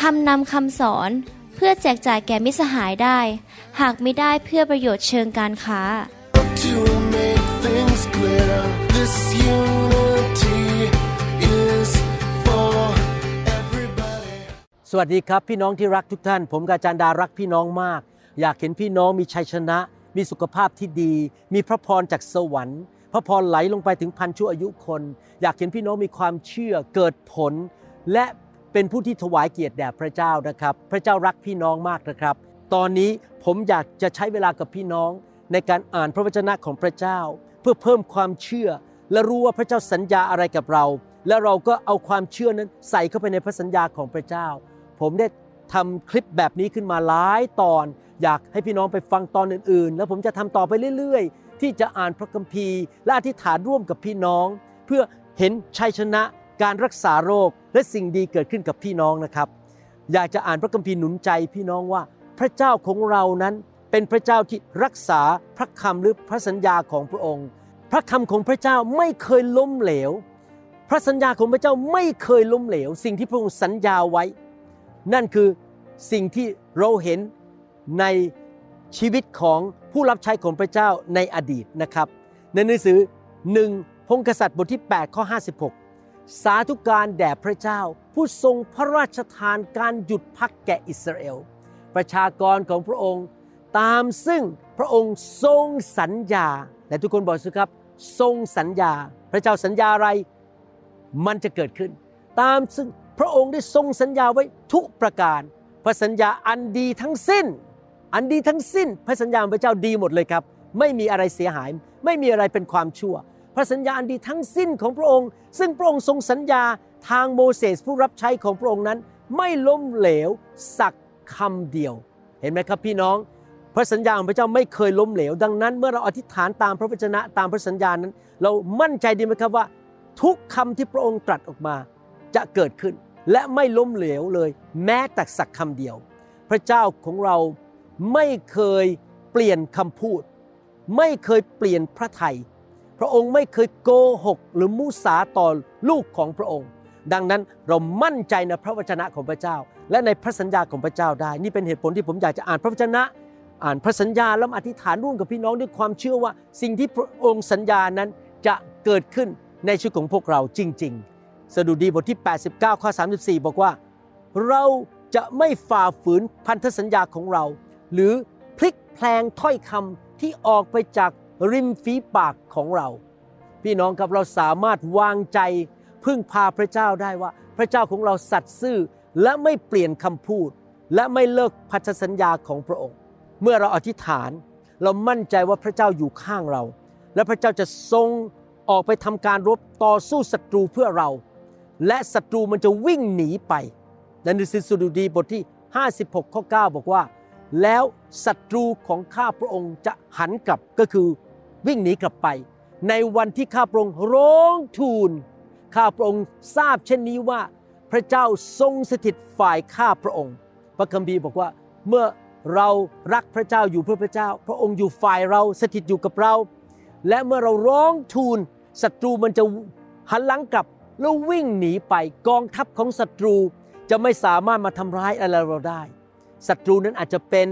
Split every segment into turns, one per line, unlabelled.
ทำนำคำสอนเพื่อแจกจ่ายแก่มิตรสหายได้ หากไม่ได้เพื่อประโยชน์เชิงการค้า
To make things clear, this unity is for everybody.
สวัสดีครับพี่น้องที่รักทุกท่าน ผมกบอาจารย์ดารักพี่น้องมาก อยากเห็นพี่น้องมีชัยชนะ มีสุขภาพที่ดี มีพระพรจากสวรรค์พระพรไหลลงไปถึงพันชั่วอายุคน อยากเห็นพี่น้องมีความเชื่อเกิดผล และ เป็นผู้ที่ถวายเกียรติแด่พระเจ้านะครับ พระเจ้ารักพี่น้องมากนะครับ ตอนนี้ผมอยากจะใช้เวลากับพี่น้อง ในการอ่านพระวจนะของพระเจ้า เพื่อเพิ่มความเชื่อ และรู้ว่าพระเจ้าสัญญาอะไรกับเรา และเราก็เอาความเชื่อนั้นใส่เข้าไปในพระสัญญาของพระเจ้า ผมได้ทำคลิปแบบนี้ขึ้นมาหลายตอน อยากให้พี่น้องไปฟังตอนอื่นๆ แล้วผมจะทำต่อไปเรื่อยๆ ที่จะอ่านพระคัมภีร์ และอธิษฐานร่วมกับพี่น้อง เพื่อเห็นชัยชนะ การรักษาโรคและสิ่งดีเกิดขึ้นกับพี่น้องนะครับ อยากจะอ่านพระคัมภีร์หนุนใจพี่น้องว่าพระเจ้าของเรานั้นเป็นพระเจ้าที่รักษาพระคำหรือพระสัญญาของพระองค์ พระคำของพระเจ้าไม่เคยล้มเหลว พระสัญญาของพระเจ้าไม่เคยล้มเหลว สิ่งที่พระองค์สัญญาไว้ นั่นคือสิ่งที่เราเห็นในชีวิตของผู้รับใช้ของพระเจ้าในอดีตนะครับ ในหนังสือหนึ่งพงศ์กษัตริย์บทที่ 8 ข้อ 56 สาธุการแด่พระเจ้า ผู้ทรงพระราชทานการหยุดพักแก่อิสราเอล ประชากรของพระองค์ ตามซึ่งพระองค์ทรงสัญญาและทุกคนบอกสิครับ ทรงสัญญา พระเจ้าสัญญาอะไรมันจะเกิดขึ้น ตามซึ่งพระองค์ได้ทรงสัญญาไว้ทุกประการ พระสัญญาอันดีทั้งสิ้น อันดีทั้งสิ้น พระสัญญาของพระเจ้าดีหมดเลยครับ ไม่มีอะไรเสียหาย ไม่มีอะไรเป็นความชั่ว พระสัญญาอันดีทั้งสิ้นของพระองค์ ซึ่งพระองค์ทรงสัญญาทางโมเสสผู้รับใช้ของพระองค์นั้น ไม่ล้มเหลวสักคำเดียว เห็นไหมครับพี่น้อง พระสัญญาของพระเจ้าไม่เคยล้มเหลว ดังนั้น เมื่อเราอธิษฐานตามพระวจนะตามพระสัญญานั้น เรามั่นใจดีไหมครับว่า ทุกคำที่พระองค์ตรัสออกมาจะเกิดขึ้น และไม่ล้มเหลวเลย แม้แต่สักคำเดียว พระเจ้าของเราไม่เคยเปลี่ยนคำพูด ไม่เคยเปลี่ยนพระทัย ระองค์ไม่เคยโกหกหรือมุสาต่อลูกของพระองค์ ดังนั้นเรามั่นใจในพระวจนะของพระเจ้า และในพระสัญญาของพระเจ้าได้ นี่เป็นเหตุผลที่ผมอยากจะอ่านพระวจนะ อ่านพระสัญญาแล้วอธิษฐานร่วมกับพี่น้องด้วยความเชื่อว่า สิ่งที่พระองค์สัญญานั้นจะเกิดขึ้นในชีวิตของพวกเราจริง ๆ สดุดีบทที่ 89 ข้อ 34 บอกว่า เราจะไม่ฝ่าฝืนพันธสัญญาของเรา หรือพลิกแพลงถ้อยคำที่ออกไปจาก ริมฝีปากของเรา พี่น้องครับเราสามารถวางใจพึ่งพาพระเจ้าได้ว่า พระเจ้าของเราสัตย์ซื่อและไม่เปลี่ยนคำพูด และไม่เลิกพันธสัญญาของพระองค์ เมื่อเราอธิษฐาน เรามั่นใจว่าพระเจ้าอยู่ข้างเรา และพระเจ้าจะทรงออกไปทำการรบต่อสู้ศัตรูเพื่อเรา และศัตรูมันจะวิ่งหนีไปในหนังสือสดุดีบทที่ 56 ข้อ 9 บอกว่า แล้วศัตรูของข้าพระองค์จะหันกลับก็คือ วิ่งหนีกลับไป ในวันที่ข้าพระองค์ร้องทูล ข้าพระองค์ทราบเช่นนี้ว่า พระเจ้าทรงสถิตฝ่ายข้าพระองค์ พระคัมภีร์บอกว่าเมื่อเรารักพระเจ้าอยู่เพื่อพระเจ้า พระองค์อยู่ฝ่ายเราสถิตอยู่กับเรา และเมื่อเราร้องทูลศัตรูมันจะหันหลังกลับแล้ววิ่งหนีไปกองทัพของศัตรูจะไม่สามารถมาทำร้ายอะไรเราได้ศัตรูนั้นอาจจะเป็น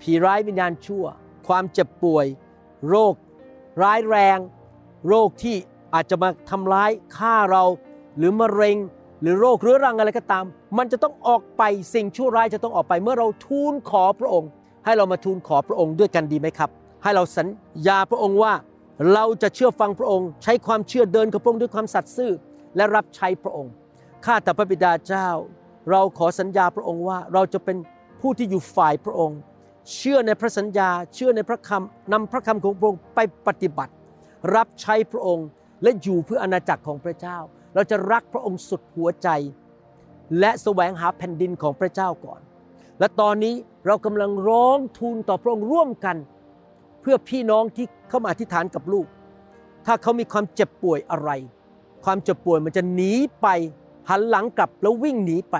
ผีร้ายวิญญาณชั่ว ความเจ็บป่วย โรค ร้ายแรง โรคที่อาจจะมาทำร้ายฆ่าเรา หรือมะเร็ง หรือโรคเรื้อรังอะไรก็ตาม มันจะต้องออกไปสิ่งชั่วร้ายจะต้องออกไปเมื่อเราทูลขอพระองค์ ให้เรามาทูลขอพระองค์ด้วยกันดีไหมครับ ให้เราสัญญาพระองค์ว่าเราจะเชื่อฟังพระองค์ ใช้ความเชื่อเดินกับพระองค์ด้วยความสัตย์ซื่อและรับใช้พระองค์ข้าแต่พระบิดาเจ้า เราขอสัญญาพระองค์ว่าเราจะเป็นผู้ที่อยู่ฝ่ายพระองค์ เชื่อในพระสัญญา เชื่อในพระคำนำพระคำของพระองค์ไปปฏิบัติ รับใช้พระองค์และอยู่เพื่ออาณาจักรของพระเจ้า เราจะรักพระองค์สุดหัวใจ และแสวงหาแผ่นดินของพระเจ้าก่อน และตอนนี้เรากำลังร้องทูลต่อพระองค์ร่วมกัน เพื่อพี่น้องที่เข้ามาอธิษฐานกับลูก ถ้าเขามีความเจ็บป่วยอะไร ความเจ็บป่วยมันจะหนีไปหันหลังกลับแล้ววิ่งหนีไป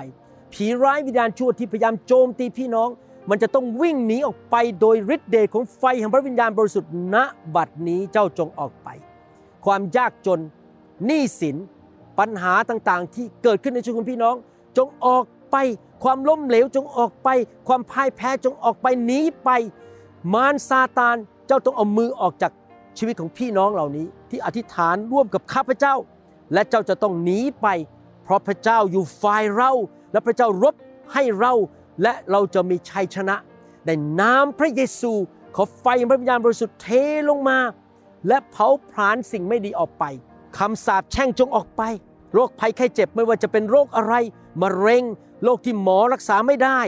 ผีร้ายวิญญาณชั่วที่พยายามโจมตีพี่น้อง มันจะต้องวิ่งหนีออกไปโดยฤทธิ์เดชของไฟแห่งพระวิญญาณบริสุทธิ์ณบัดนี้เจ้าจงออกไป ความยากจนหนี้สินปัญหาต่างๆ ที่เกิดขึ้นในชีวิตของพี่น้อง จงออกไป ความล้มเหลวจงออกไป ความพ่ายแพ้จงออกไปหนีไป มารซาตานเจ้าต้องเอามือออกจากชีวิตของพี่น้องเหล่านี้ ที่อธิษฐานร่วมกับข้าพเจ้า และเจ้าจะต้องหนีไป เพราะพระเจ้าอยู่ฝ่ายเรา และพระเจ้ารบให้เรา และเราจะมีชัยชนะ ในนามพระเยซู ขอไฟพระวิญญาณบริสุทธิ์เทลงมา และเผาผลาญสิ่งไม่ดีออกไปคำสาปแช่งจงออกไป โรคภัยไข้เจ็บไม่ว่าจะเป็นโรคอะไรมะเร็ง โรคที่หมอรักษาไม่ได้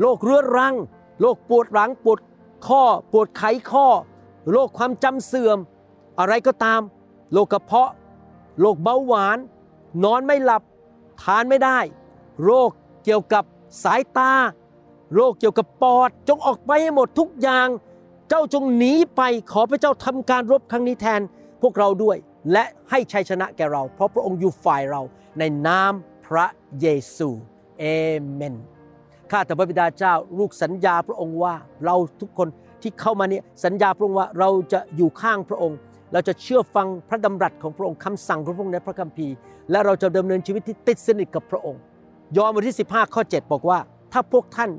โรคเรื้อรัง โรคปวดหลังปวดข้อ ปวดไขข้อ โรคความจำเสื่อม อะไรก็ตาม โรคกระเพาะ โรคเบาหวาน นอนไม่หลับ ทานไม่ได้ โรคเกี่ยวกับ สายตา โรคเกี่ยวกับปอด จงออกไปให้หมดทุกอย่าง เจ้าจงหนีไปขอพระเจ้าทำการรบครั้งนี้แทนพวกเราด้วย และให้ชัยชนะแก่เรา เพราะพระองค์อยู่ฝ่ายเราในนามพระเยซูเอเมนข้าแต่พระบิดาเจ้าลูกสัญญาพระองค์ว่าเราทุกคนที่เข้ามาเนี่ยสัญญาพระองค์ว่าเราจะอยู่ข้างพระองค์ เราจะเชื่อฟังพระดำรัสของพระองค์คำสั่งของพระองค์ในพระคัมภีร์ และเราจะดำเนินชีวิตที่ติดสนิทกับพระองค์ ยอห์นบทที่ 15 ข้อ 7 บอกว่า ถ้าพวกท่าน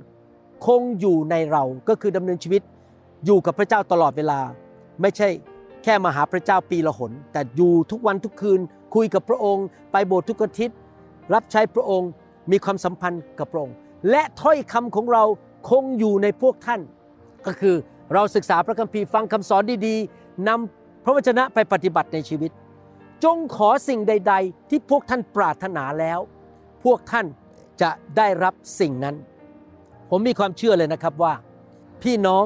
คงอยู่ในเราก็คือดำเนินชีวิต อยู่กับพระเจ้าตลอดเวลา ไม่ใช่แค่มาหาพระเจ้าปีละหน แต่อยู่ทุกวันทุกคืน คุยกับพระองค์ ไปโบสถ์ทุกอาทิตย์ รับใช้พระองค์มีความสัมพันธ์กับพระองค์ และถ้อยคำของเราคงอยู่ในพวกท่าน ก็คือเราศึกษาพระคัมภีร์ฟังคำสอนดีๆนำพระวจนะไปปฏิบัติในชีวิต จงขอสิ่งใด ๆ ที่พวกท่านปรารถนาแล้ว พวกท่าน จะได้รับสิ่งนั้น ผมมีความเชื่อเลยนะครับว่า พี่น้อง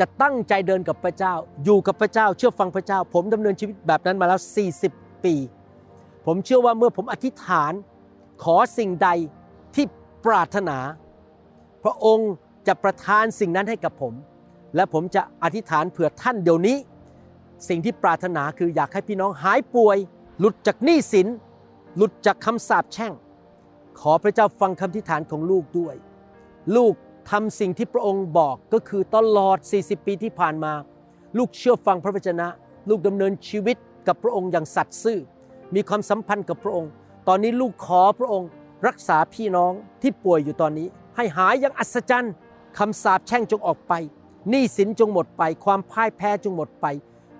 จะตั้งใจเดินกับพระเจ้า อยู่กับพระเจ้า เชื่อฟังพระเจ้า ผมดำเนินชีวิตแบบนั้นมาแล้ว 40 ปี ผมเชื่อว่าเมื่อผมอธิษฐาน ขอสิ่งใดที่ปรารถนา พระองค์จะประทานสิ่งนั้นให้กับผม และผมจะอธิษฐานเผื่อท่านเดี๋ยวนี้ สิ่งที่ปรารถนาคืออยากให้พี่น้องหายป่วย หลุดจากหนี้สิน หลุดจากคำสาปแช่ง ขอพระเจ้าฟังคำอธิฐานของลูกด้วย ลูกทำสิ่งที่พระองค์บอกก็คือตลอด 40 ปีที่ผ่านมา ลูกเชื่อฟังพระวจนะ ลูกดำเนินชีวิตกับพระองค์อย่างสัตย์ซื่อ มีความสัมพันธ์กับพระองค์ ตอนนี้ลูกขอพระองค์รักษาพี่น้องที่ป่วยอยู่ตอนนี้ ให้หายอย่างอัศจรรย์คำสาปแช่งจงออกไปหนี้สินจงหมดไป ความพ่ายแพ้จงหมดไป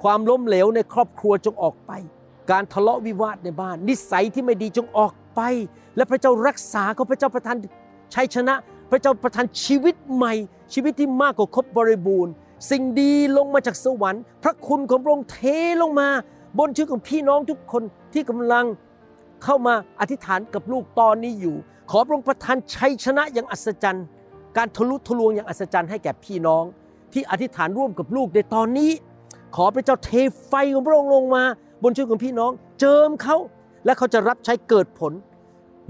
ความล้มเหลวในครอบครัวจงออกไป การทะเลาะวิวาทในบ้าน นิสัยที่ไม่ดีจงออก ไป และพระเจ้ารักษาเขาพระเจ้าประทานชัยชนะ พระเจ้าประทานชีวิตใหม่ ชีวิตที่มากกว่าครบบริบูรณ์ สิ่งดีลงมาจากสวรรค์ พระคุณของพระองค์เทลงมา บนชีวิตของพี่น้องทุกคนที่กำลังเข้ามาอธิษฐานกับลูกตอนนี้อยู่ ขอพระองค์ประทานชัยชนะอย่างอัศจรรย์ การทะลุทะลวงอย่างอัศจรรย์ให้แก่พี่น้อง ที่อธิษฐานร่วมกับลูกในตอนนี้ ขอพระเจ้าเทไฟของพระองค์ลงมา บนชีวิตของพี่น้อง เจิมเขา และเขาจะรับใช้เกิดผล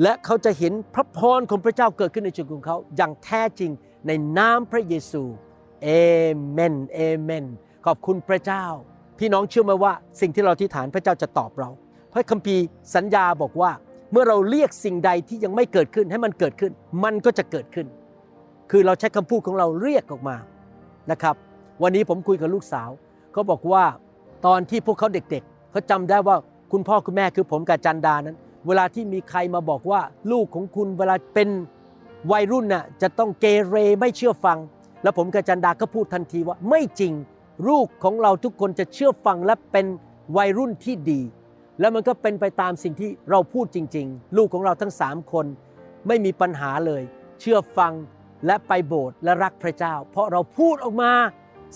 และเขาจะเห็นพระพรของพระเจ้าเกิดขึ้นในชีวิตของเขาอย่างแท้จริงในนามพระเยซูเอเมนเอเมนขอบคุณพระเจ้า พี่น้องเชื่อไหมว่า สิ่งที่เราอธิษฐานพระเจ้าจะตอบเรา พระคัมภีร์สัญญาบอกว่า เมื่อเราเรียกสิ่งใดที่ยังไม่เกิดขึ้นให้มันเกิดขึ้น มันก็จะเกิดขึ้น คือเราใช้คำพูดของเราเรียกออกมานะครับ วันนี้ผมคุยกับลูกสาวเขาบอกว่าตอนที่พวกเขาเด็กๆเขาจำได้ว่า คุณพ่อคุณแม่คือผมกับจันดานั้น เวลาที่มีใครมาบอกว่า ลูกของคุณเวลาเป็นวัยรุ่นน่ะจะต้องเกเรไม่เชื่อฟัง แล้วผมกับจันดาก็พูดทันทีว่าไม่จริงลูกของเราทุกคนจะเชื่อฟังและเป็นวัยรุ่นที่ดี แล้วมันก็เป็นไปตามสิ่งที่เราพูดจริง ๆ ลูกของเราทั้งสามคนไม่มีปัญหาเลย เชื่อฟังและไปโบสถ์และรักพระเจ้า เพราะเราพูดออกมา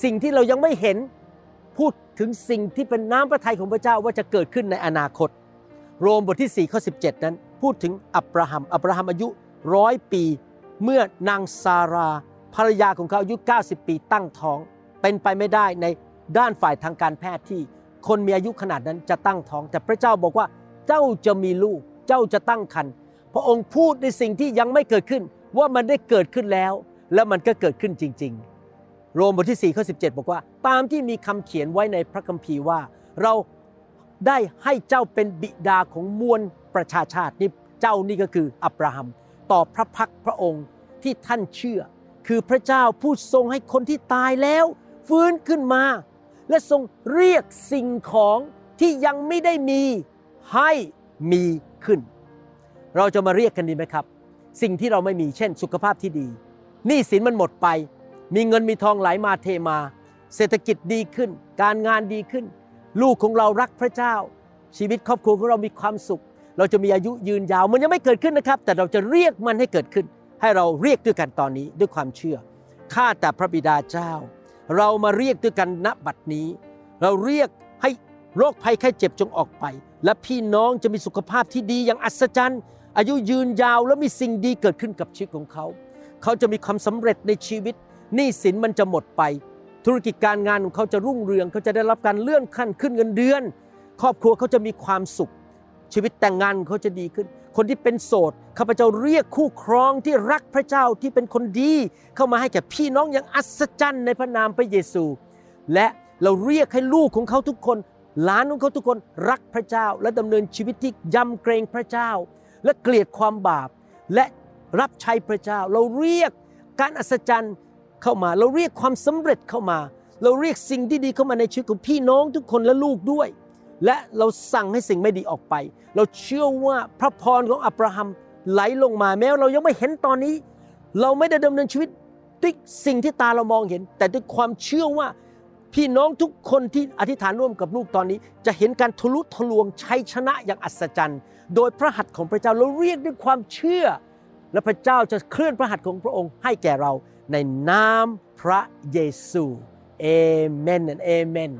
สิ่งที่เรายังไม่เห็น พูดถึงสิ่งที่เป็นน้ำพระทัยของพระเจ้าว่าจะเกิดขึ้นในอนาคต โรมบทที่4ข้อ17 นั้น พูดถึงอับราฮัม อับราฮัมอายุร้อยปี เมื่อนางซาราภรรยาของเขาอายุ 90 ปีตั้งท้อง เป็นไปไม่ได้ในด้านฝ่ายทางการแพทย์ที่ คนมีอายุขนาดนั้นจะตั้งท้อง แต่พระเจ้าบอกว่าเจ้าจะมีลูก เจ้าจะตั้งครรภ์พระองค์พูดในสิ่งที่ยังไม่เกิดขึ้นว่ามันได้เกิดขึ้นแล้ว แล้วมันก็เกิดขึ้นจริง ๆ โรมบทที่4ข้อ17 บอกว่า ตามที่มีคำเขียนไว้ในพระคัมภีร์ว่า เราได้ให้เจ้าเป็นบิดาของมวลประชาชาตินี่เจ้านี่ก็คืออับราฮัม ต่อพระพักพระองค์ที่ท่านเชื่อ คือพระเจ้าผู้ทรงให้คนที่ตายแล้ว ฟื้นขึ้นมา และทรงเรียกสิ่งของที่ยังไม่ได้มีให้มีขึ้น เราจะมาเรียกกันดีไหมครับ สิ่งที่เราไม่มีเช่น สุขภาพที่ดีหนี้สินมันหมดไป มีเงินมีทองไหลมาเทมา เศรษฐกิจดีขึ้น การงานดีขึ้น ลูกของเรารักพระเจ้า ชีวิตครอบครัวของเรามีความสุข เราจะมีอายุยืนยาวมันยังไม่เกิดขึ้นนะครับ แต่เราจะเรียกมันให้เกิดขึ้น ให้เราเรียกด้วยกันตอนนี้ด้วยความเชื่อข้าแต่พระบิดาเจ้า เรามาเรียกด้วยกันณบัดนี้ เราเรียกให้โรคภัยไข้เจ็บจงออกไป และพี่น้องจะมีสุขภาพที่ดีอย่างอัศจรรย์ อายุยืนยาวและมีสิ่งดีเกิดขึ้นกับชีวิตของเขา เขาจะมีความสำเร็จในชีวิต หนี้สินมันจะหมดไป ธุรกิจการงานของเขาจะรุ่งเรืองเขาจะได้รับการเลื่อนขั้นขึ้นเงินเดือน ครอบครัวเขาจะมีความสุข ชีวิตแต่งงานเขาจะดีขึ้น คนที่เป็นโสดข้าพเจ้าเรียกคู่ครองที่รักพระเจ้าที่เป็นคนดี เข้ามาให้แก่พี่น้องอย่างอัศจรรย์ในพระนามพระเยซู และเราเรียกให้ลูกของเขาทุกคนหลานของเขาทุกคนรักพระเจ้า และดำเนินชีวิตที่ยำเกรงพระเจ้า และเกลียดความบาปและรับใช้พระเจ้า เราเรียกการอัศจรรย์ เข้ามา เราเรียกความสำเร็จเข้ามา เราเรียกสิ่งที่ดีเข้ามาในชีวิตของพี่น้องทุกคนและลูกด้วย และเราสั่งให้สิ่งไม่ดีออกไป เราเชื่อว่าพระพรของอับราฮัมไหลลงมาแม้เรายังไม่เห็นตอนนี้ เราไม่ได้ดำเนินชีวิตด้วยสิ่งที่ตาเรามองเห็น แต่ด้วยความเชื่อว่าพี่น้องทุกคนที่อธิษฐานร่วมกับลูกตอนนี้ จะเห็นการทะลุทะลวงชัยชนะอย่างอัศจรรย์ โดยพระหัตถ์ของพระเจ้าเราเรียกด้วยความเชื่อ และพระเจ้าจะเคลื่อนพระหัตถ์ของพระองค์ให้แก่เรา ในนามพระเยซูเอเมนและเอเมน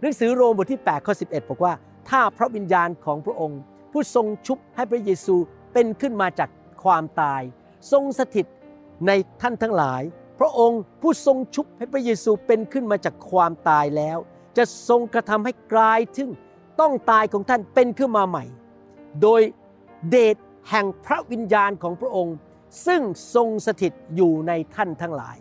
หนังสือโรมบทที่8ข้อ11 บอกว่า ถ้าพระวิญญาณของพระองค์ ผู้ทรงชุบให้พระเยซูเป็นขึ้นมาจากความตาย ทรงสถิตในท่านทั้งหลาย พระองค์ผู้ทรงชุบให้พระเยซูเป็นขึ้นมาจากความตายแล้ว จะทรงกระทำให้กลายถึงต้องตายของท่านเป็นขึ้นมาใหม่ โดยเดชแห่งพระวิญญาณของพระองค์ ซึ่งทรงสถิตอยู่ในท่านทั้งหลาย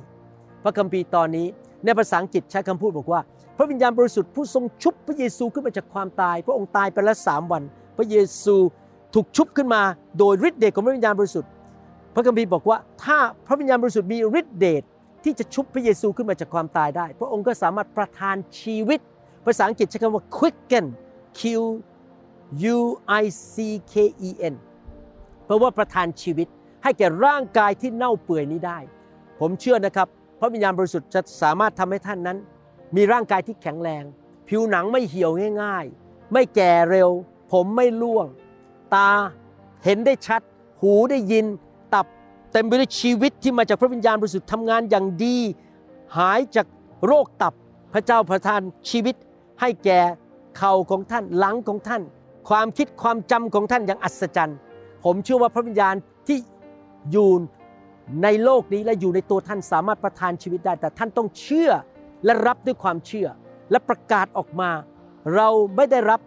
พระคัมภีร์ตอนนี้ในภาษาอังกฤษใช้คำพูดบอกว่า พระวิญญาณบริสุทธิ์ผู้ทรงชุบพระเยซูขึ้นมาจากความตาย พระองค์ตายไปแล้วสามวัน พระเยซูถูกชุบขึ้นมา โดยฤทธิ์เดชของพระวิญญาณบริสุทธิ์ พระคัมภีร์บอกว่า ถ้าพระวิญญาณบริสุทธิ์มีฤทธิ์เดชที่จะชุบพระเยซูขึ้นมาจากความตายได้ พระองค์ก็สามารถประทานชีวิต ภาษาอังกฤษใช้คำว่า quicken Q U I C K E N เพราะว่าประทานชีวิต ให้แก่ร่างกายที่เน่าเปื่อยนี้ได้ ผมเชื่อนะครับ พระวิญญาณบริสุทธิ์จะสามารถทำให้ท่านนั้น มีร่างกายที่แข็งแรง ผิวหนังไม่เหี่ยวง่าย ๆ ไม่แก่เร็ว ผมไม่ร่วง ตาเห็นได้ชัด หูได้ยิน ตับเต็มไปด้วยชีวิตที่มาจากพระวิญญาณบริสุทธิ์ทำงานอย่างดี หายจากโรคตับพระเจ้าประทานชีวิต ให้แก่เข่าของท่านหลังของท่าน ความคิดความจำของท่านอย่างอัศจรรย์ ผมเชื่อว่าพระวิญญาณที่ อยู่ในโลกนี้และอยู่ในตัวท่านสามารถประทานชีวิตได้ แต่ท่านต้องเชื่อและรับด้วยความเชื่อ และประกาศออกมา เราไม่ได้รับ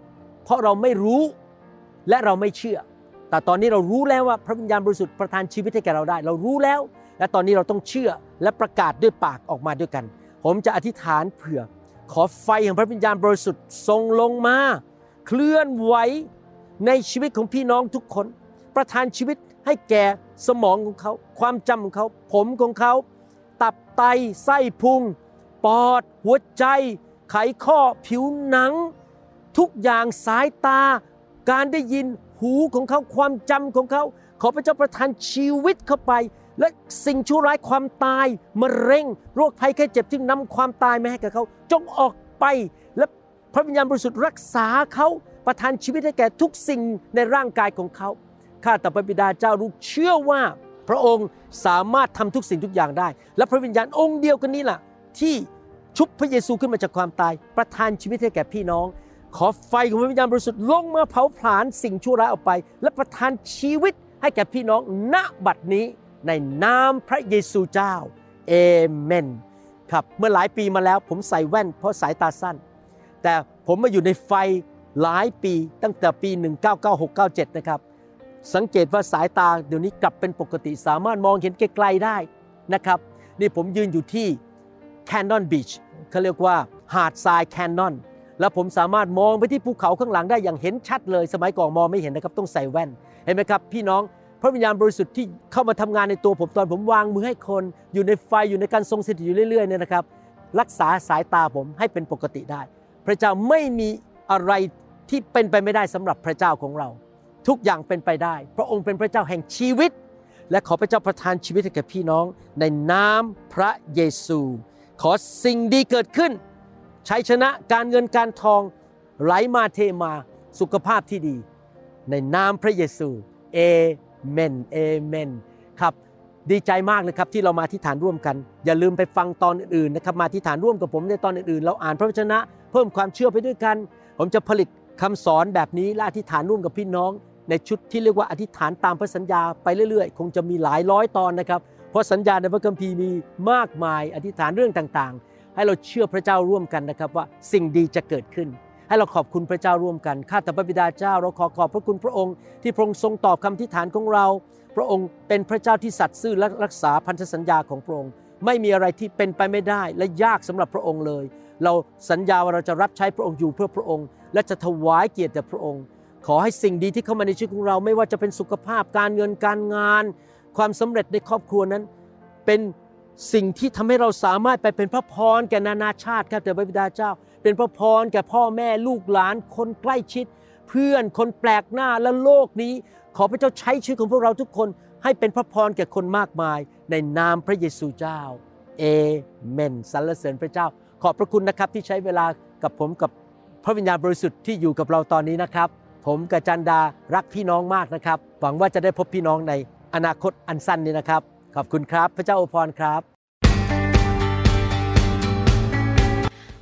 เพราะเราไม่รู้และเราไม่เชื่อ แต่ตอนนี้เรารู้แล้วว่าพระวิญญาณบริสุทธิ์ประทานชีวิตให้แก่เราได้ เรารู้แล้ว และตอนนี้เราต้องเชื่อและประกาศด้วยปากออกมาด้วยกัน ผมจะอธิษฐานเผื่อ ขอไฟของพระวิญญาณบริสุทธิ์ทรงลงมา เคลื่อนไหวในชีวิตของพี่น้องทุกคน ประทานชีวิต ให้แก่สมองของเขา ความจำของเขา ผมของเขา ตับไตไส้พุง ปอด หัวใจ ไขข้อผิวหนัง ทุกอย่างสายตา การได้ยินหูของเขาความจำของเขา ขอพระเจ้าประทานชีวิตเข้าไป และสิ่งชั่วร้ายความตายมะเร็งโรคภัยแค่เจ็บที่นำความตายมาให้กับเขา จงออกไปและพระวิญญาณบริสุทธิ์รักษาเขาประทานชีวิตให้แก่ทุกสิ่งในร่างกายของเขา ข้าแต่พระบิดาเจ้าลูกเชื่อว่าพระองค์สามารถทำทุกสิ่งทุกอย่างได้ และพระวิญญาณองค์เดียวกันนี้ล่ะ ที่ชุบพระเยซูขึ้นมาจากความตาย ประทานชีวิตให้แก่พี่น้อง ขอไฟของพระวิญญาณบริสุทธิ์ลงมาเผาผลาญสิ่งชั่วร้ายออกไป และประทานชีวิตให้แก่พี่น้องณบัดนี้ในนามพระเยซูเจ้าเอเมนครับเมื่อหลายปีมาแล้วผมใส่แว่นเพราะสายตาสั้น แต่ผมมาอยู่ในไฟหลายปีตั้งแต่ปี 1996-97 นะครับ สังเกตว่าสายตาเดี๋ยวนี้กลับเป็นปกติสามารถมองเห็นไกลๆได้นะครับนี่ผมยืนอยู่ที่ Cannon Beach เขาเรียกว่าหาดทราย Cannon แล้วผมสามารถมองไปที่ภูเขาข้างหลังได้อย่างเห็นชัดเลย สมัยก่อนมองไม่เห็นนะครับต้องใส่แว่น เห็นไหมครับ พี่น้องพระวิญญาณบริสุทธิ์ที่เข้ามาทำงานในตัวผมตอนผมวางมือให้คน อยู่ในไฟอยู่ในการทรงสถิตอยู่เรื่อยๆเนี่ยนะครับ รักษาสายตาผมให้เป็นปกติได้ พระเจ้าไม่มีอะไรที่เป็นไปไม่ได้สำหรับพระเจ้าของเรา ทุกอย่างเป็นไปได้ พระองค์เป็นพระเจ้าแห่งชีวิต และขอพระเจ้าประทานชีวิตให้แก่พี่น้อง ในนามพระเยซู ขอสิ่งดีเกิดขึ้นชัยชนะการเงินการทองไหลมาเทมาสุขภาพที่ดี ในนามพระเยซูเอเมนเอเมนครับดีใจมากเลยครับที่เรามาที่ฐานร่วมกัน อย่าลืมไปฟังตอนอื่นๆนะครับมาที่ฐานร่วมกับผมในตอนอื่นๆ เราอ่านพระวจนะ เพิ่มความเชื่อไปด้วยกัน ผมจะผลิตคำสอนแบบนี้และอธิษฐานร่วมกับพี่น้อง ในชุดที่เรียกว่าอธิษฐานตามพระสัญญาไปเรื่อยๆ คงจะมีหลายร้อยตอนนะครับ เพราะสัญญาในพระคัมภีร์มีมากมายอธิษฐานเรื่องต่างๆ ให้เราเชื่อพระเจ้าร่วมกันนะครับว่าสิ่งดีจะเกิดขึ้น ให้เราขอบคุณพระเจ้าร่วมกันข้าแต่พระบิดาเจ้า เราขอขอบพระคุณพระองค์ ที่พระองค์ทรงตอบคำอธิษฐานของเรา พระองค์เป็นพระเจ้าที่สัตย์ซื่อและรักษาพันธสัญญาของพระองค์ ไม่มีอะไรที่เป็นไปไม่ได้และยากสำหรับพระองค์เลย เราสัญญาว่าเราจะรับใช้พระองค์อยู่เพื่อพระองค์ และจะถวายเกียรติแด่พระองค์ ขอให้สิ่งดีที่เข้ามาในชีวิตของเราไม่ว่าจะเป็นสุขภาพการเงินการงาน ความสำเร็จในครอบครัวนั้น เป็นสิ่งที่ทำให้เราสามารถไปเป็นพระพรแก่นานาชาติครับแต่พระบิดาเจ้า เป็นพระพรแก่พ่อแม่ลูกหลาน คนใกล้ชิด เพื่อนคนแปลกหน้าและโลกนี้ ขอพระเจ้าใช้ชีวิตของพวกเราทุกคน ให้เป็นพระพรแก่คนมากมาย ในนามพระเยซูเจ้าเอเมนสรรเสริญพระเจ้า ขอบพระคุณนะครับที่ใช้เวลากับผมกับพระวิญญาณบริสุทธิ์ที่อยู่กับเราตอนนี้นะครับ ผมกับจันดารักพี่น้องมากนะครับ หวังว่าจะได้พบพี่น้องในอนาคตอันสั้นนี้นะครับ ขอบคุณครับ พระเจ้าอวยพรครับ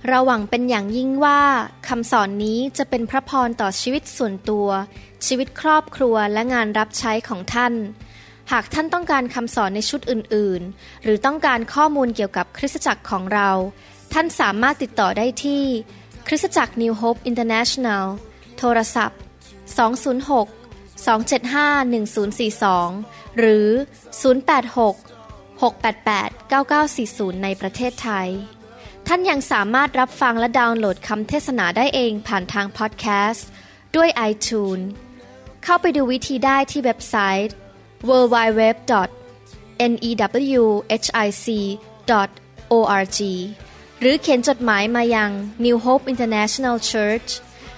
เราหวังเป็นอย่างยิ่งว่าคำสอนนี้จะเป็นพระพรต่อชีวิตส่วนตัว ชีวิตครอบครัวและงานรับใช้ของท่าน หากท่านต้องการคำสอนในชุดอื่น ๆ หรือต้องการข้อมูลเกี่ยวกับคริสตจักรของเรา ท่านสามารถติดต่อได้ที่ คริสตจักร New Hope International โทรศัพท์ 206 275 1042 หรือ 086 688 9940 ในประเทศไทย ท่านยังสามารถรับฟังและดาวน์โหลดคำเทศนาได้เองผ่านทางพอดแคสต์ด้วย iTunes เข้าไปดูวิธีได้ที่เว็บไซต์ www.newhic.org หรือเขียนจดหมายมายัง New Hope International Church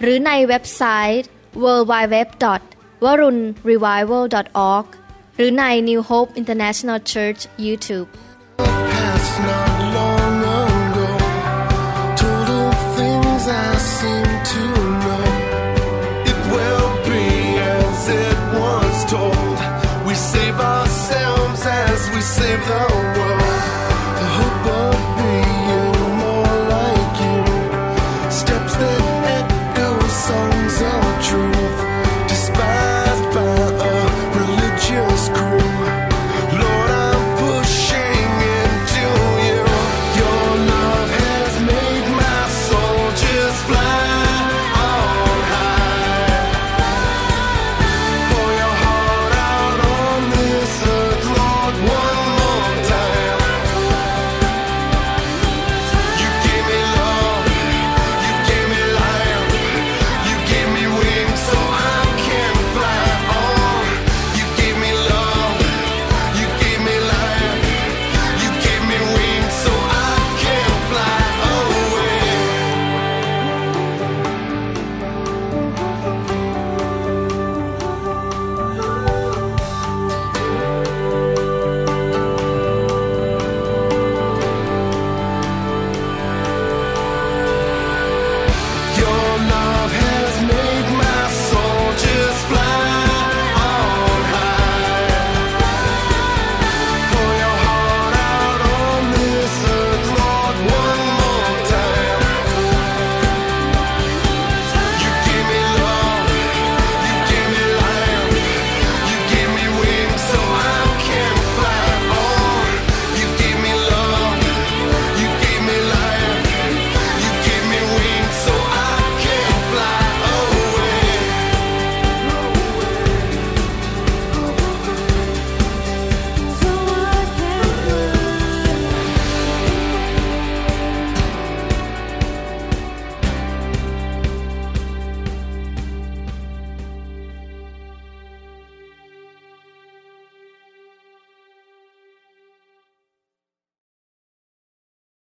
หรือในเว็บไซต์ www.warunrevival.org หรือใน New Hope International Church YouTube